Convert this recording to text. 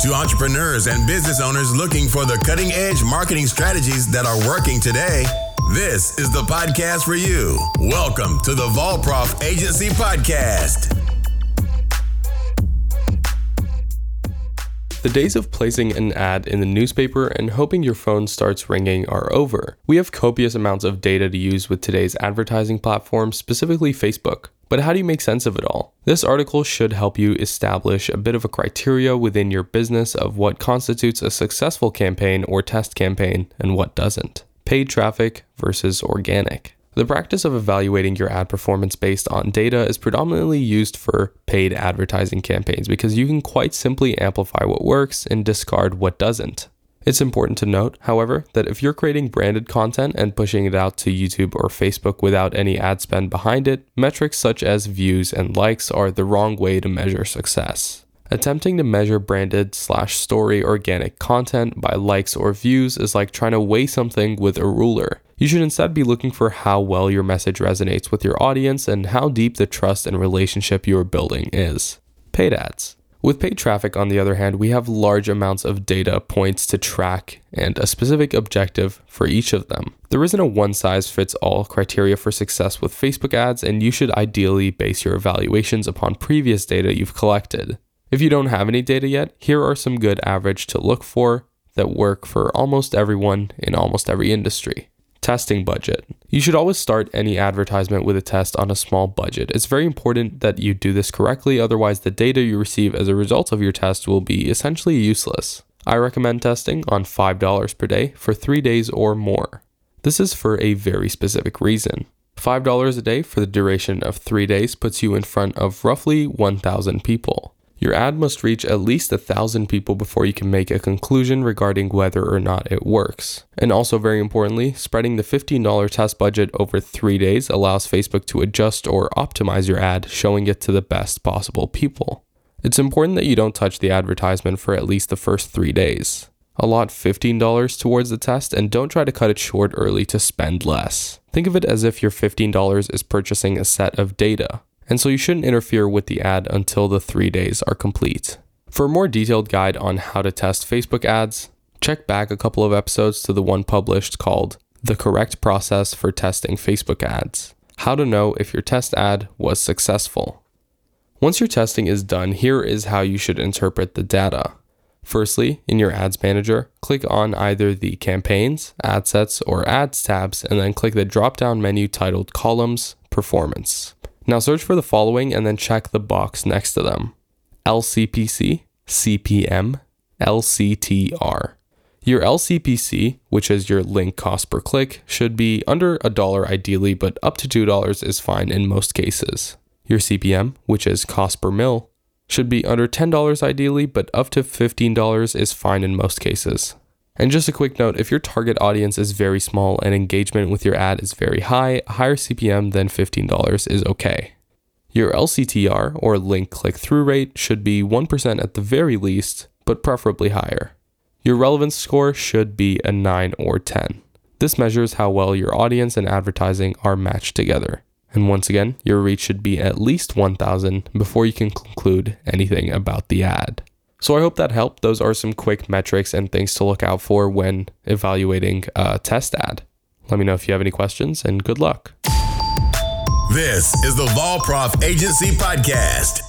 to entrepreneurs and business owners looking for the cutting edge marketing strategies that are working today. This is the podcast for you. Welcome to the Volprof Agency Podcast. The days of placing an ad in the newspaper and hoping your phone starts ringing are over. We have copious amounts of data to use with today's advertising platforms, specifically Facebook. But how do you make sense of it all? This article should help you establish a bit of a criteria within your business of what constitutes a successful campaign or test campaign and what doesn't. Paid traffic versus organic. The practice of evaluating your ad performance based on data is predominantly used for paid advertising campaigns because you can quite simply amplify what works and discard what doesn't. It's important to note, however, that if you're creating branded content and pushing it out to YouTube or Facebook without any ad spend behind it, metrics such as views and likes are the wrong way to measure success. Attempting to measure branded slash story organic content by likes or views is like trying to weigh something with a ruler. You should instead be looking for how well your message resonates with your audience and how deep the trust and relationship you are building is. Paid ads. With paid traffic, on the other hand, we have large amounts of data points to track and a specific objective for each of them. There isn't a one size fits all criteria for success with Facebook ads, and you should ideally base your evaluations upon previous data you've collected. If you don't have any data yet, here are some good average to look for that work for almost everyone in almost every industry. Testing budget. You should always start any advertisement with a test on a small budget. It's very important that you do this correctly, otherwise, the data you receive as a result of your test will be essentially useless. I recommend testing on $5 per day for three days or more. This is for a very specific reason. $5 a day for the duration of three days puts you in front of roughly 1,000 people. Your ad must reach at least a thousand people before you can make a conclusion regarding whether or not it works. And also, very importantly, spreading the $15 test budget over three days allows Facebook to adjust or optimize your ad, showing it to the best possible people. It's important that you don't touch the advertisement for at least the first three days. Allot $15 towards the test and don't try to cut it short early to spend less. Think of it as if your $15 is purchasing a set of data and so you shouldn't interfere with the ad until the three days are complete. For a more detailed guide on how to test Facebook ads, check back a couple of episodes to the one published called The Correct Process for Testing Facebook Ads How to Know If Your Test Ad Was Successful. Once your testing is done, here is how you should interpret the data. Firstly, in your Ads Manager, click on either the Campaigns, Ad Sets, or Ads tabs, and then click the drop down menu titled Columns Performance. Now search for the following and then check the box next to them LCPC, CPM, LCTR. Your LCPC, which is your link cost per click, should be under a dollar ideally, but up to $2 is fine in most cases. Your CPM, which is cost per mil, should be under $10 ideally, but up to $15 is fine in most cases. And just a quick note if your target audience is very small and engagement with your ad is very high, a higher CPM than $15 is okay. Your LCTR, or link click through rate, should be 1% at the very least, but preferably higher. Your relevance score should be a 9 or 10. This measures how well your audience and advertising are matched together. And once again, your reach should be at least 1000 before you can conclude anything about the ad. So I hope that helped. Those are some quick metrics and things to look out for when evaluating a test ad. Let me know if you have any questions and good luck. This is the Volprof Agency Podcast.